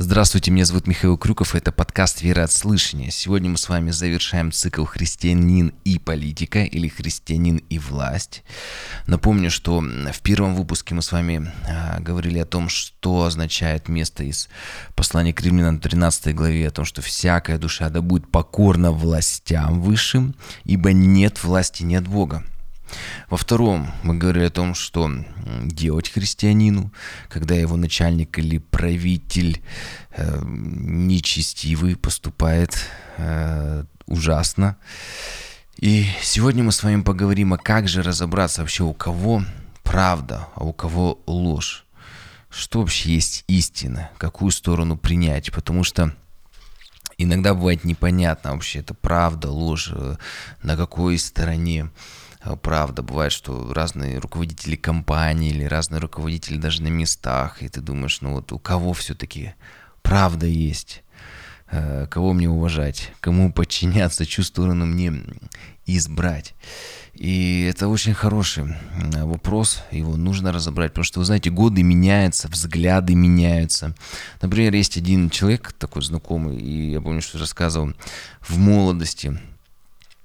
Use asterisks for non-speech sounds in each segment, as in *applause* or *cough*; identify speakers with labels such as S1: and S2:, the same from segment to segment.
S1: Здравствуйте, меня зовут Михаил Крюков, это подкаст «Вера от слышания». Сегодня мы с вами завершаем цикл «Христианин и политика» или «Христианин и власть». Напомню, что в первом выпуске мы с вами а, говорили о том, что означает место из послания к римлянам 13 главе, о том, что всякая душа да будет покорна властям высшим, ибо нет власти, нет Бога. Во втором мы говорили о том, что делать христианину, когда его начальник или правитель э, нечестивый поступает э, ужасно. И сегодня мы с вами поговорим, а как же разобраться вообще, у кого правда, а у кого ложь. Что вообще есть истина, какую сторону принять, потому что иногда бывает непонятно вообще, это правда, ложь, э, на какой стороне. Э, правда. Бывает, что разные руководители компаний или разные руководители даже на местах, и ты думаешь, ну вот у кого все-таки правда есть, э, кого мне уважать, кому подчиняться, чью сторону мне избрать. И это очень хороший э, вопрос, его нужно разобрать, потому что, вы знаете, годы меняются, взгляды меняются. Например, есть один человек такой знакомый, и я помню, что рассказывал в молодости,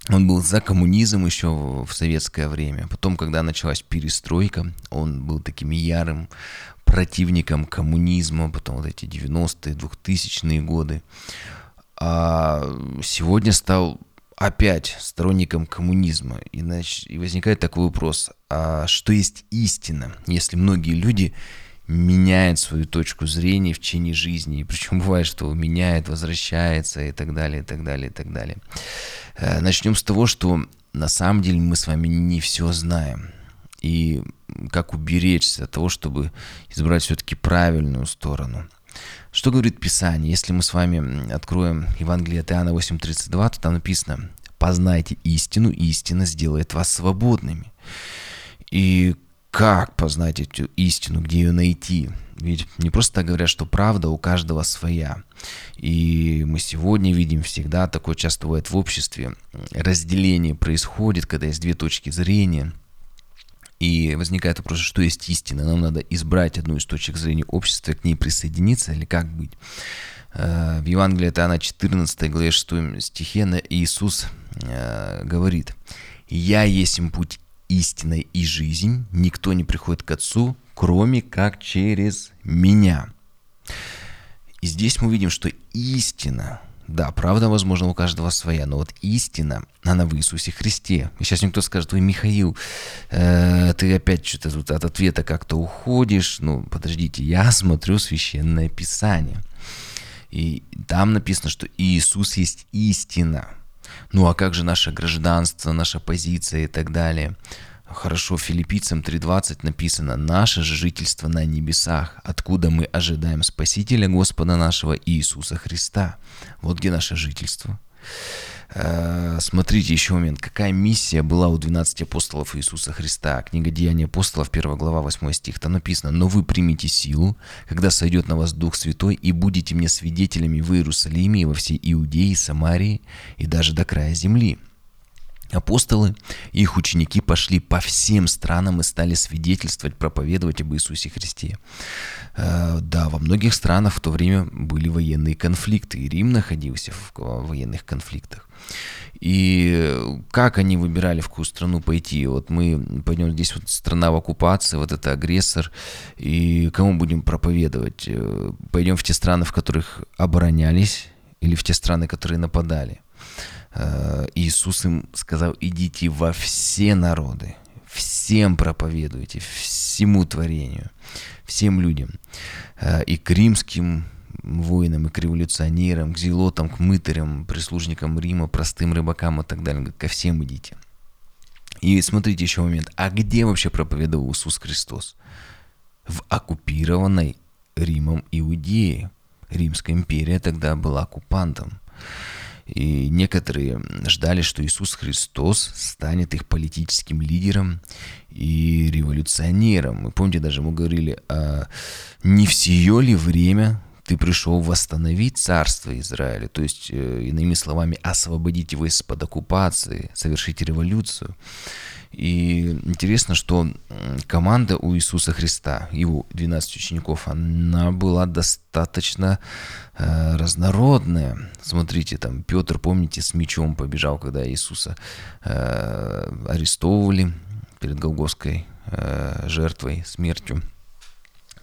S1: он был за коммунизм еще в советское время. Потом, когда началась перестройка, он был таким ярым противником коммунизма, потом вот эти 90-е, 2000-е годы. А сегодня стал опять сторонником коммунизма. И, значит, и возникает такой вопрос, а что есть истина, если многие люди меняет свою точку зрения в течение жизни. И причем бывает, что меняет, возвращается и так далее, и так далее, и так далее. Э, Начнем с того, что на самом деле мы с вами не все знаем. И как уберечься от того, чтобы избрать все-таки правильную сторону. Что говорит Писание? Если мы с вами откроем Евангелие от Иоанна 8.32, то там написано «Познайте истину, истина сделает вас свободными». И как познать эту истину, где ее найти? Ведь не просто так говорят, что правда у каждого своя. И мы сегодня видим всегда, такое часто бывает в обществе, разделение происходит, когда есть две точки зрения. И возникает вопрос, что есть истина. Нам надо избрать одну из точек зрения общества, к ней присоединиться или как быть. Э, в Евангелии это она 14 главе 6 стихе Иисус э, говорит, «Я есть путь истина и жизнь, никто не приходит к Отцу, кроме как через меня. И здесь мы видим, что истина, да, правда, возможно, у каждого своя, но вот истина, она в Иисусе Христе. И сейчас никто скажет, ой, Михаил, э, ты опять что-то тут от ответа как-то уходишь. Ну, подождите, я смотрю Священное Писание. И там написано, что Иисус есть истина – ну а как же наше гражданство, наша позиция и так далее? Хорошо, филиппийцам 3.20 написано «Наше же жительство на небесах, откуда мы ожидаем Спасителя Господа нашего Иисуса Христа». Вот где наше жительство. Э, смотрите еще момент. Какая миссия была у 12 апостолов Иисуса Христа? Книга Деяния апостолов, 1 глава, 8 стих. Там написано, «Но вы примите силу, когда сойдет на вас Дух Святой, и будете мне свидетелями в Иерусалиме и во всей Иудее, Самарии и даже до края земли». Апостолы и их ученики пошли по всем странам и стали свидетельствовать, проповедовать об Иисусе Христе. Э, да, во многих странах в то время были военные конфликты, и Рим находился в военных конфликтах. И как они выбирали, в какую страну пойти? Вот мы пойдем здесь, вот страна в оккупации, вот это агрессор, и кому будем проповедовать? Э, пойдем в те страны, в которых оборонялись, или в те страны, которые нападали? Э, Иисус им сказал, идите во все народы, всем проповедуйте, всему творению, всем людям, э, и к римским воинам, и к революционерам, к зелотам, к мытарям, прислужникам Рима, простым рыбакам и так далее. Ко всем идите. И смотрите еще момент. А где вообще проповедовал Иисус Христос? В оккупированной Римом Иудее. Римская империя тогда была оккупантом. И некоторые ждали, что Иисус Христос станет их политическим лидером и революционером. Вы помните, даже мы говорили, а не все ли время ты пришел восстановить царство Израиля, то есть, э, иными словами, освободить его из-под оккупации, совершить революцию. И интересно, что команда у Иисуса Христа, его 12 учеников, она была достаточно э, разнородная. Смотрите, там Петр, помните, с мечом побежал, когда Иисуса э, арестовывали перед Голгофской э, жертвой, смертью.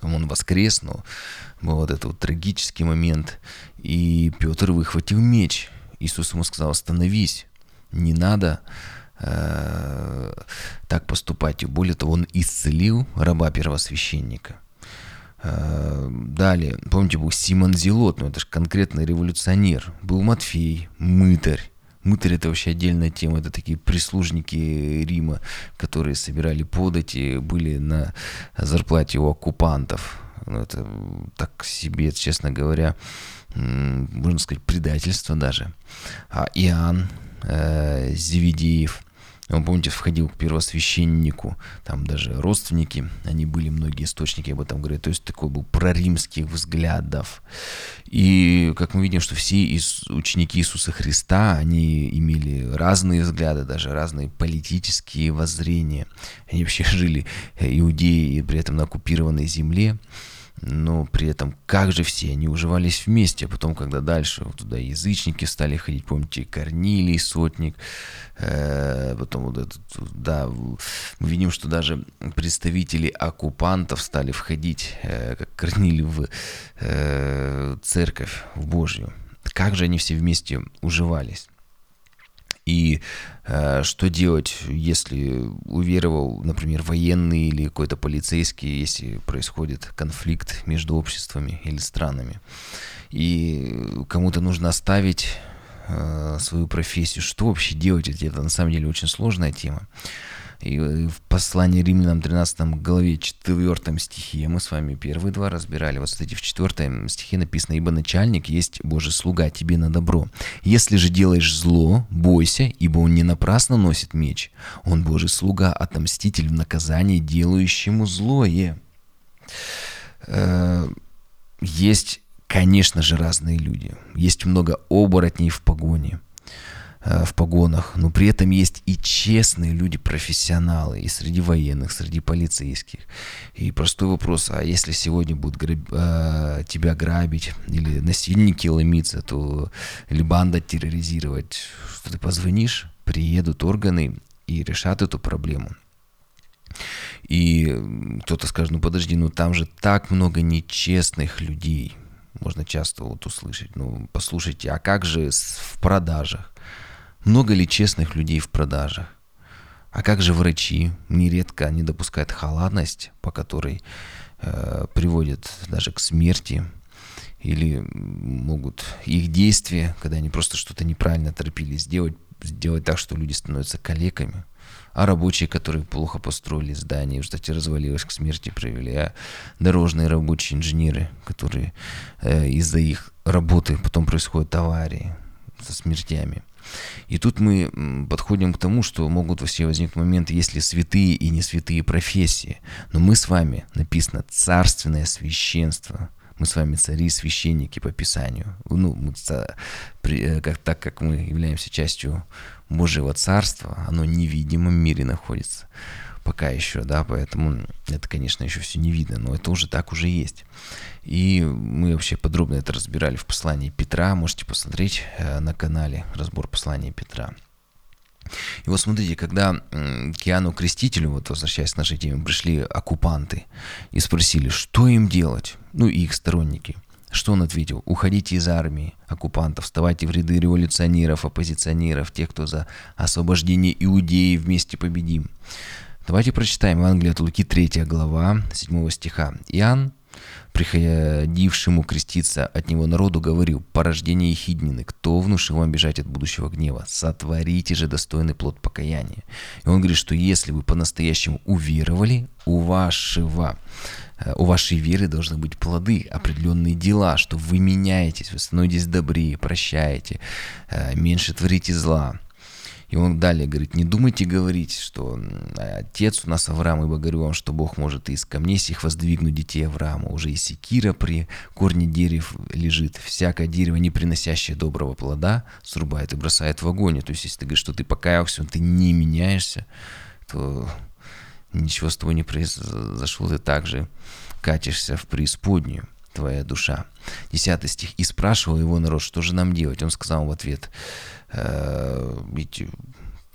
S1: Он воскрес, но был вот этот вот трагический момент. И Петр выхватил меч. Иисус ему сказал, остановись, не надо Э, так поступать. И более того, он исцелил раба первосвященника. Э, далее, помните, был Симон Зелот, ну это же конкретный революционер. Был Матфей, мытарь. Мытарь это вообще отдельная тема, это такие прислужники Рима, которые собирали подати, были на зарплате у оккупантов. Ну, это так себе, честно говоря, можно сказать, предательство даже. А Иоанн э, Зеведеев – он, помните, входил к первосвященнику, там даже родственники, они были, многие источники об этом говорят, то есть такой был проримских взглядов. И как мы видим, что все ученики Иисуса Христа, они имели разные взгляды, даже разные политические воззрения. Они вообще *laughs* жили, э, иудеи, и при этом на оккупированной земле но при этом как же все они уживались вместе, а потом, когда дальше вот туда язычники стали ходить, помните, Корнилий, Сотник, э, потом вот этот, да, мы видим, что даже представители оккупантов стали входить, э, как Корнилий, в э, церковь, в Божью. Как же они все вместе уживались? И э, что делать, если уверовал, например, военный или какой-то полицейский, если происходит конфликт между обществами или странами. И кому-то нужно оставить э, свою профессию. Что вообще делать? Это на самом деле очень сложная тема. И в послании римлянам 13 главе 4 стихе мы с вами первые два разбирали. Вот, кстати, в 4 стихе написано, «Ибо начальник есть Божий слуга тебе на добро. Если же делаешь зло, бойся, ибо он не напрасно носит меч. Он Божий слуга, отомститель в наказании делающему злое». Э, есть, конечно же, разные люди. Есть много оборотней в погоне – Э, в погонах, но при этом есть и честные люди, профессионалы, и среди военных, среди полицейских. И простой вопрос, а если сегодня будут граб, э, тебя грабить, или насильники ломиться, то, или банда терроризировать, что ты позвонишь, приедут органы и решат эту проблему. И кто-то скажет, ну подожди, ну там же так много нечестных людей. Можно часто вот услышать. Ну, послушайте, а как же в продажах? Много ли честных людей в продажах? А как же врачи? Нередко они допускают халатность, по которой э, приводит даже к смерти. Или могут их действия, когда они просто что-то неправильно торопились сделать, сделать так, что люди становятся калеками. А рабочие, которые плохо построили здание, в результате развалилось к смерти привели. А дорожные рабочие инженеры, которые э, из-за их работы потом происходят аварии со смертями. И тут мы подходим к тому, что могут все возникнуть моменты, если святые и не святые профессии. Но мы с вами, написано, царственное священство. Мы с вами цари священники по Писанию. Ну, э, как, так как мы являемся частью Божьего Царства, оно в невидимом мире находится пока еще, да, поэтому это, конечно, еще все не видно, но это уже так уже есть. И мы вообще подробно это разбирали в послании Петра, можете посмотреть э, на канале разбор послания Петра. И вот смотрите, когда к Иоанну Крестителю, вот возвращаясь к нашей теме, пришли оккупанты и спросили, что им делать, ну и их сторонники – что он ответил? Уходите из армии оккупантов, вставайте в ряды революционеров, оппозиционеров, тех, кто за освобождение Иудеи, вместе победим. Давайте прочитаем Евангелие от Луки, 3 глава, 7 стиха. Иоанн, приходившему креститься от него народу, говорил, «Порождение Ехиднины, кто внушил вам бежать от будущего гнева? Сотворите же достойный плод покаяния». И он говорит, что если вы по-настоящему уверовали, у вашего у вашей веры должны быть плоды, определенные дела, что вы меняетесь, вы становитесь добрее, прощаете, э, меньше творите зла. И он далее говорит, не думайте говорить, что отец у нас Авраам, ибо говорю вам, что Бог может из камней сих воздвигнуть детей Авраама. Уже и секира при корне дерев лежит. Всякое дерево, не приносящее доброго плода, срубает и бросает в огонь. То есть, если ты говоришь, что ты покаялся, ты не меняешься, то ничего с тобой не произошло, ты также катишься в преисподнюю твоя душа. Десятый стих. «И спрашивал его народ, что же нам делать?» Он сказал в ответ, э, ведь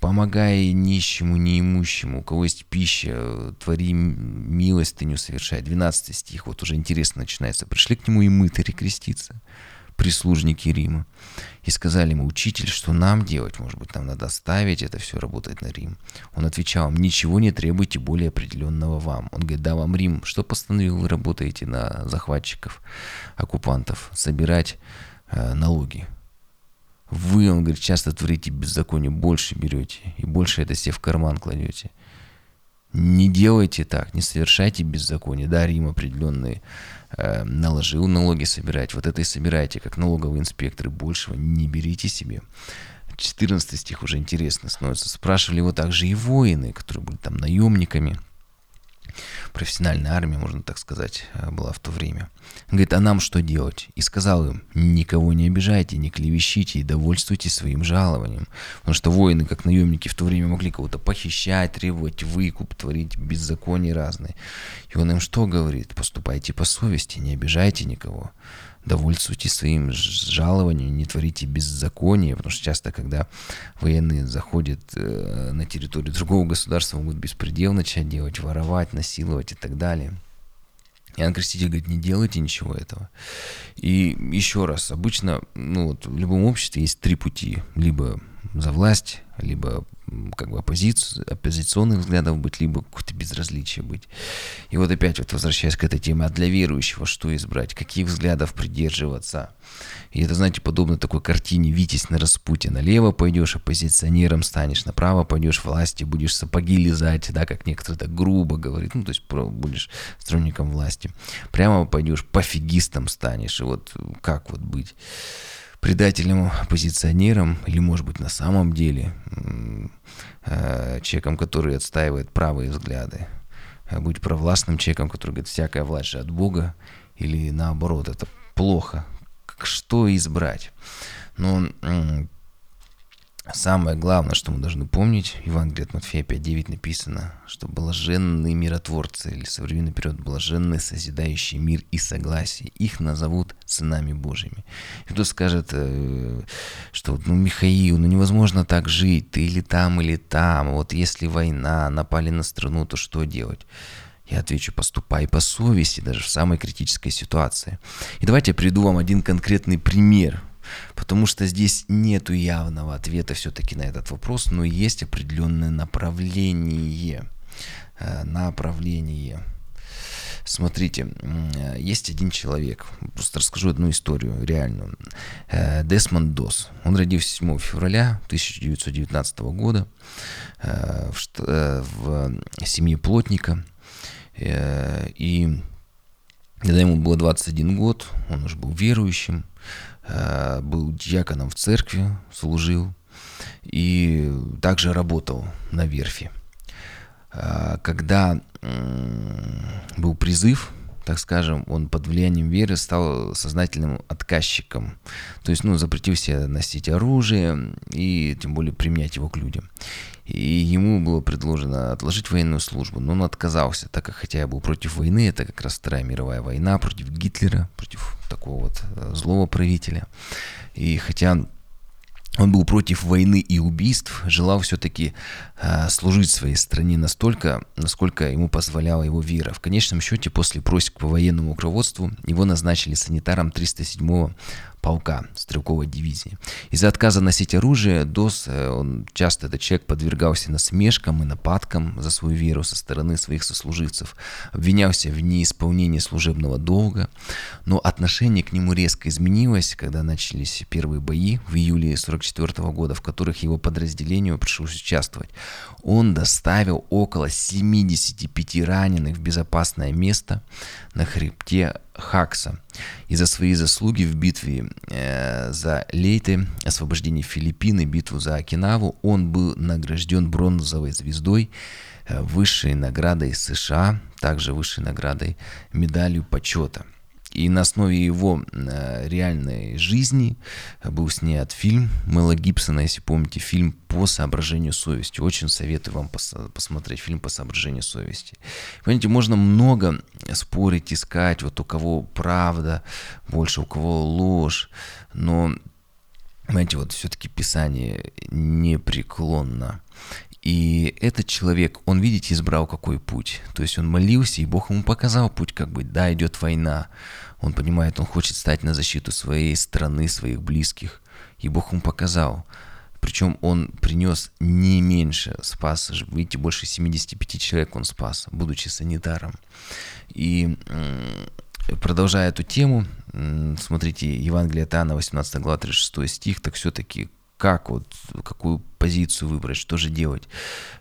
S1: помогай нищему, неимущему, у кого есть пища, твори милостыню совершай. 12 стих, вот уже интересно начинается. Пришли к нему и мытари креститься прислужники Рима, и сказали ему, учитель, что нам делать? Может быть, нам надо оставить это все работать на Рим? Он отвечал им, ничего не требуйте более определенного вам. Он говорит, да, вам Рим, что постановил, вы работаете на захватчиков, оккупантов, собирать э, налоги. Вы, он говорит, часто творите беззаконие, больше берете, и больше это себе в карман кладете. Не делайте так, не совершайте беззаконие. Да, Рим определенные э, наложил налоги собирать. Вот это и собирайте, как налоговые инспекторы. Большего не берите себе. 14 стих уже интересно становится. Спрашивали его также и воины, которые были там наемниками профессиональная армия, можно так сказать, э, была в то время. говорит, а нам что делать? И сказал им, никого не обижайте, не клевещите и довольствуйтесь своим жалованием. Потому что воины, как наемники, в то время могли кого-то похищать, требовать выкуп, творить беззаконие разные. И он им что говорит? Поступайте по совести, не обижайте никого довольствуйтесь своим жалованием, не творите беззаконие, потому что часто, когда военные заходят э, на территорию другого государства, могут беспредел начать делать, воровать, насиловать и так далее. Иоанн Креститель говорит, не делайте ничего этого. И еще раз, обычно ну, вот, в любом обществе есть три пути. Либо за власть, либо как бы оппозицию, оппозиционных взглядов быть, либо какое-то безразличие быть. И вот опять вот возвращаясь к этой теме, а для верующего что избрать, каких взглядов придерживаться? И это, знаете, подобно такой картине «Витязь на распутье». Налево пойдешь, оппозиционером станешь, направо пойдешь, власти будешь сапоги лизать, да, как некоторые так грубо говорят, ну, то есть будешь сторонником власти. Прямо пойдешь, пофигистом станешь, и вот как вот быть? Предателем, оппозиционером, или, может быть, на самом деле э, человеком, который отстаивает правые взгляды. Э, быть провластным человеком, который говорит, всякая власть же от Бога, или наоборот, это плохо. Что избрать? Ну, Самое главное, что мы должны помнить, в Евангелии от Матфея 5.9 написано, что блаженные миротворцы, или современный период, блаженные созидающие мир и согласие, их назовут сынами Божьими. И кто скажет, э, что ну, Михаил, ну невозможно так жить, ты или там, или там, вот если война, напали на страну, то что делать? Я отвечу, поступай по совести, даже в самой критической ситуации. И давайте я приведу вам один конкретный пример – Потому что здесь нету явного ответа все-таки на этот вопрос, но есть определенное направление. Э, направление. Смотрите, есть один человек, просто расскажу одну историю реальную. Э, Десмонд Дос. Он родился 7 февраля 1919 года э, в семье плотника. И когда ему было 21 год, он уже был верующим, Э, был диаконом в церкви, служил и также работал на верфи. Э, когда был призыв, так скажем, он под влиянием веры стал сознательным отказчиком. То есть, ну, запретил себе носить оружие и тем более применять его к людям. И ему было предложено отложить военную службу, но он отказался, так как хотя я был против войны, это как раз Вторая мировая война против Гитлера, против такого вот э, злого правителя. И хотя он был против войны и убийств, желал все-таки э, служить своей стране настолько, насколько ему позволяла его вера. В конечном счете, после просек по военному руководству, его назначили санитаром 307-го полка стрелковой дивизии. Из-за отказа носить оружие Дос, э, он часто, этот человек, подвергался насмешкам и нападкам за свою веру со стороны своих сослуживцев, обвинялся в неисполнении служебного долга, но отношение к нему резко изменилось, когда начались первые бои в июле 44 года, в которых его подразделению пришлось участвовать. Он доставил около 75 раненых в безопасное место на хребте Хакса. И за свои заслуги в битве э, за Лейты, освобождение Филиппины, битву за Окинаву, он был награжден бронзовой звездой, э, высшей наградой США, также высшей наградой медалью почета – и на основе его э, реальной жизни был снят фильм Мэла Гибсона, если помните, фильм по соображению совести. Очень советую вам пос- посмотреть фильм по соображению совести. Понимаете, можно много спорить, искать, вот у кого правда больше, у кого ложь, но Понимаете, вот все-таки Писание непреклонно. И этот человек, он, видите, избрал какой путь. То есть он молился, и Бог ему показал путь, как бы, да, идет война. Он понимает, он хочет стать на защиту своей страны, своих близких. И Бог ему показал. Причем он принес не меньше, спас, видите, больше 75 человек он спас, будучи санитаром. И продолжая эту тему, смотрите, Евангелие от Иоанна, 18 глава, 36 стих, так все-таки как вот, какую позицию выбрать, что же делать.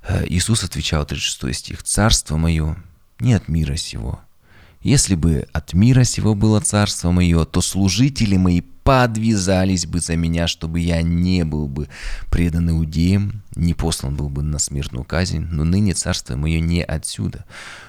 S1: Э, Иисус отвечал, 36 стих, «Царство мое не от мира сего. Если бы от мира сего было царство мое, то служители мои подвязались бы за меня, чтобы я не был бы предан иудеям, не послан был бы на смертную казнь, но ныне царство мое не отсюда.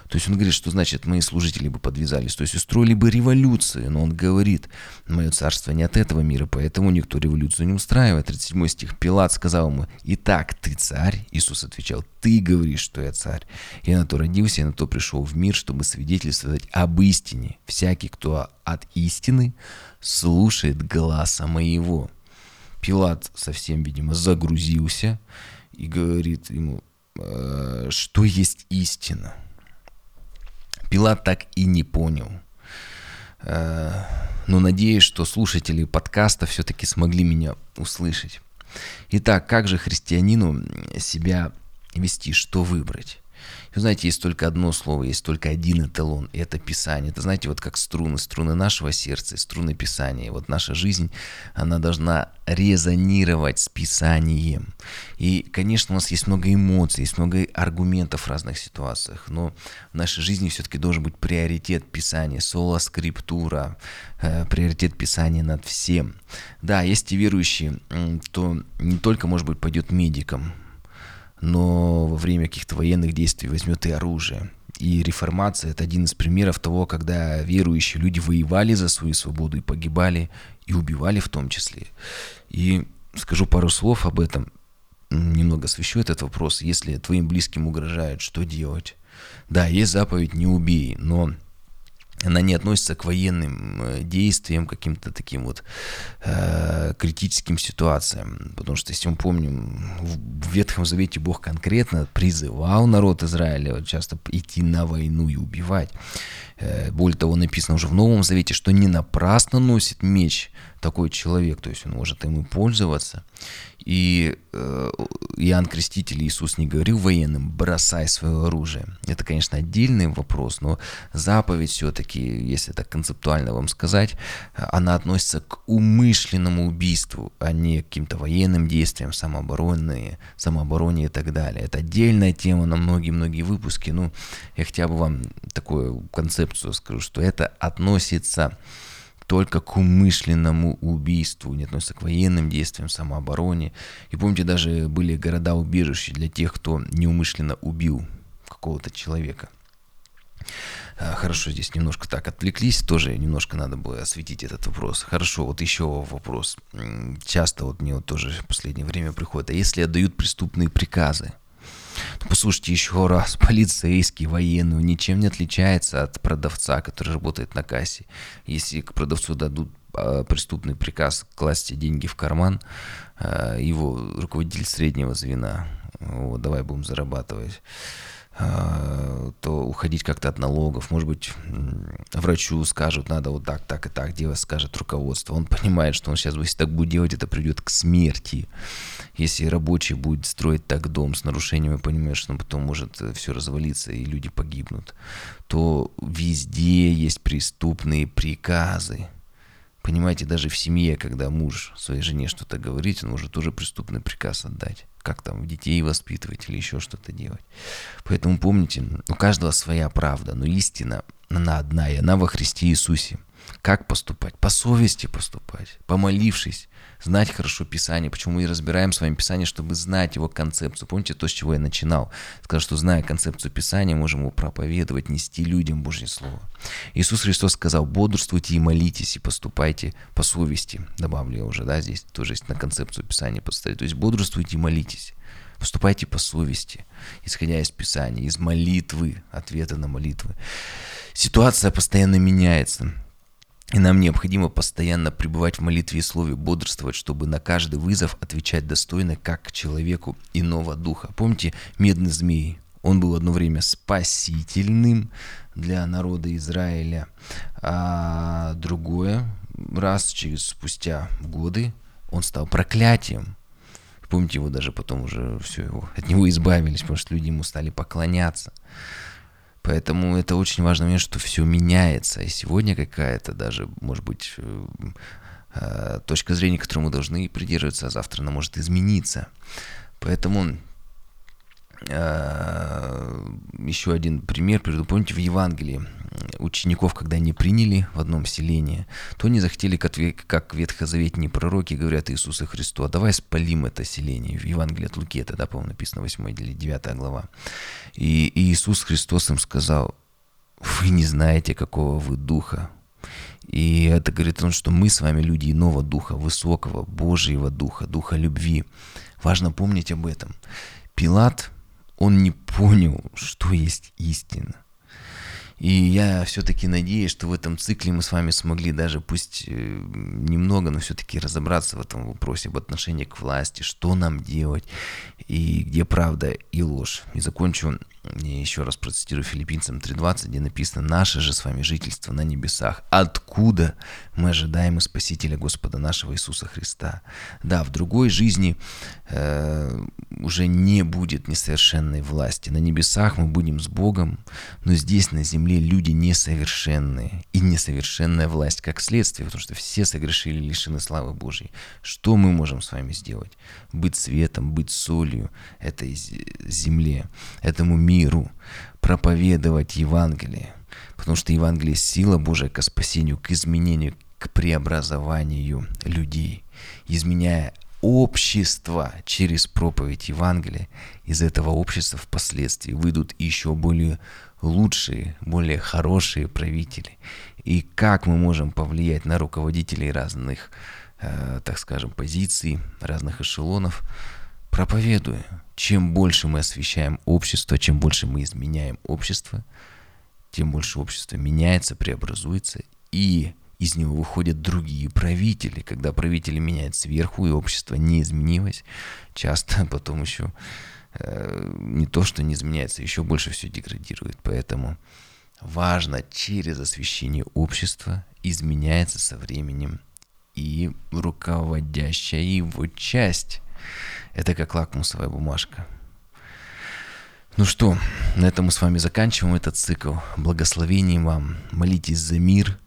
S1: То есть он говорит, что значит мои служители бы подвязались, то есть устроили бы революцию, но он говорит, мое царство не от этого мира, поэтому никто революцию не устраивает. 37 стих, Пилат сказал ему, итак, ты царь? Иисус отвечал, ты говоришь, что я царь. Я на то родился, я на то пришел в мир, чтобы свидетельствовать об истине. Всякий, кто от истины, слушает глаза моего. Пилат совсем, видимо, загрузился и говорит ему, «Э, что есть истина. Пилат так и не понял. Э, но надеюсь, что слушатели подкаста все-таки смогли меня услышать. Итак, как же христианину себя вести, что выбрать? Вы знаете, есть только одно слово, есть только один эталон, и это Писание. Это, знаете, вот как струны, струны нашего сердца, струны Писания. Вот наша жизнь, она должна резонировать с Писанием. И, конечно, у нас есть много эмоций, есть много аргументов в разных ситуациях, но в нашей жизни все-таки должен быть приоритет Писания, соло скриптура, э, приоритет Писания над всем. Да, есть и верующие, кто не только, может быть, пойдет медиком, но во время каких-то военных действий возьмет и оружие. И реформация – это один из примеров того, когда верующие люди воевали за свою свободу и погибали, и убивали в том числе. И скажу пару слов об этом, немного освещу этот вопрос. Если твоим близким угрожают, что делать? Да, есть заповедь «не убей», но она не относится к военным э, действиям, каким-то таким вот э, критическим ситуациям. Потому что, если мы помним, в Ветхом Завете Бог конкретно призывал народ Израиля вот, часто идти на войну и убивать. Э, более того, написано уже в Новом Завете, что не напрасно носит меч такой человек, то есть он может им пользоваться. И э, Иоанн Креститель Иисус не говорил военным «бросай свое оружие». Это, конечно, отдельный вопрос, но заповедь все-таки, если так концептуально вам сказать, она относится к умышленному убийству, а не к каким-то военным действиям, самообороне, самообороне и так далее. Это отдельная тема на многие-многие выпуски. Ну, я хотя бы вам такую концепцию скажу, что это относится только к умышленному убийству, не относится к военным действиям, самообороне. И помните, даже были города-убежища для тех, кто неумышленно убил какого-то человека. А, хорошо, здесь немножко так отвлеклись, тоже немножко надо было осветить этот вопрос. Хорошо, вот еще вопрос. Часто вот мне вот тоже в последнее время приходит, а если отдают преступные приказы, послушайте еще раз, *laughs* полицейский, военный, ничем не отличается от продавца, который работает на кассе. Если к продавцу дадут а, преступный приказ класть деньги в карман, а, его руководитель среднего звена, вот, давай будем зарабатывать то уходить как-то от налогов. Может быть, врачу скажут, надо вот так, так и так делать, скажет руководство. Он понимает, что он сейчас, если так будет делать, это приведет к смерти. Если рабочий будет строить так дом с нарушениями, понимаешь, что потом может э, все развалиться и люди погибнут, то везде есть преступные приказы. Понимаете, даже в семье, когда муж своей жене что-то говорит, он может тоже преступный приказ отдать. Как там детей воспитывать или еще что-то делать. Поэтому помните, у каждого своя правда, но истина, она одна, и она во Христе Иисусе. Как поступать? По совести поступать, помолившись, знать хорошо Писание. Почему мы и разбираем с вами Писание, чтобы знать его концепцию. Помните то, с чего я начинал? Сказал, что зная концепцию Писания, можем его проповедовать, нести людям Божье Слово. Иисус Христос сказал, бодрствуйте и молитесь, и поступайте по совести. Добавлю я уже, да, здесь тоже есть на концепцию Писания поставить. То есть бодрствуйте и молитесь. Поступайте по совести, исходя из Писания, из молитвы, ответа на молитвы. Ситуация постоянно меняется. И нам необходимо постоянно пребывать в молитве и слове, бодрствовать, чтобы на каждый вызов отвечать достойно, как человеку иного духа. Помните, медный змей, он был одно время спасительным для народа Израиля, а другое, раз через спустя годы, он стал проклятием. Помните, его даже потом уже все, его, от него избавились, потому что люди ему стали поклоняться. Поэтому это очень важный момент, что все меняется. И сегодня какая-то даже, может быть, э, э, точка зрения, которой мы должны придерживаться, а завтра она может измениться. Поэтому еще один пример. Помните, в Евангелии учеников, когда они приняли в одном селении, то они захотели, как ветхозаветные пророки говорят Иисусу Христу, а давай спалим это селение. В Евангелии от Луки, это, да, по-моему, написано 8 или 9 глава. И, и Иисус Христос им сказал, вы не знаете, какого вы духа. И это говорит о том, что мы с вами люди иного духа, высокого, Божьего духа, духа любви. Важно помнить об этом. Пилат, он не понял, что есть истина. И я все-таки надеюсь, что в этом цикле мы с вами смогли даже, пусть э, немного, но все-таки разобраться в этом вопросе об отношении к власти, что нам делать, и где правда и ложь. И закончу я еще раз процитирую филиппинцам 3.20, где написано «Наше же с вами жительство на небесах, откуда мы ожидаем и Спасителя Господа нашего Иисуса Христа». Да, в другой жизни э, уже не будет несовершенной власти. На небесах мы будем с Богом, но здесь на земле люди несовершенные. И несовершенная власть как следствие, потому что все согрешили, лишены славы Божьей. Что мы можем с вами сделать? Быть светом, быть солью этой земле, этому миру миру, проповедовать Евангелие. Потому что Евангелие – сила Божия к спасению, к изменению, к преобразованию людей. Изменяя общество через проповедь Евангелия, из этого общества впоследствии выйдут еще более лучшие, более хорошие правители. И как мы можем повлиять на руководителей разных, э, так скажем, позиций, разных эшелонов, проповедуя. Чем больше мы освещаем общество, чем больше мы изменяем общество, тем больше общество меняется, преобразуется, и из него выходят другие правители. Когда правители меняют сверху, и общество не изменилось, часто *laughs* потом еще э, не то, что не изменяется, еще больше все деградирует. Поэтому важно через освещение общества изменяется со временем и руководящая его часть. Это как лакмусовая бумажка. Ну что, на этом мы с вами заканчиваем этот цикл. Благословений вам. Молитесь за мир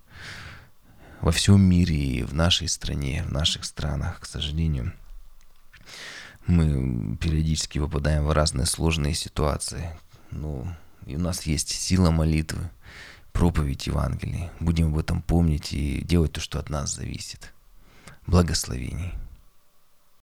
S1: во всем мире и в нашей стране, в наших странах, к сожалению. Мы периодически попадаем в разные сложные ситуации. Ну, и у нас есть сила молитвы, проповедь Евангелия. Будем об этом помнить и делать то, что от нас зависит. Благословений.